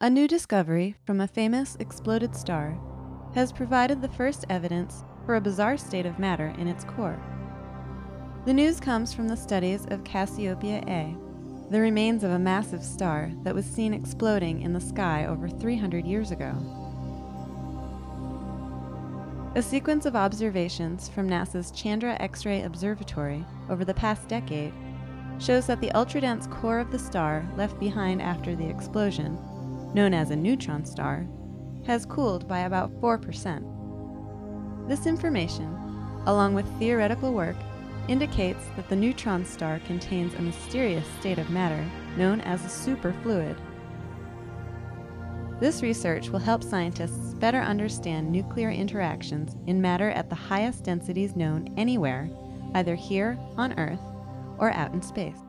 A new discovery from a famous exploded star has provided the first evidence for a bizarre state of matter in its core. The news comes from the studies of Cassiopeia A, the remains of a massive star that was seen exploding in the sky over 300 years ago. A sequence of observations from NASA's Chandra X ray Observatory over the past decade shows that the ultra-dense core of the star left behind after the explosion, known as a neutron star, has cooled by about 4%. This information, along with theoretical work, indicates that the neutron star contains a mysterious state of matter known as a superfluid. This research will help scientists better understand nuclear interactions in matter at the highest densities known anywhere, either here on Earth or out in space.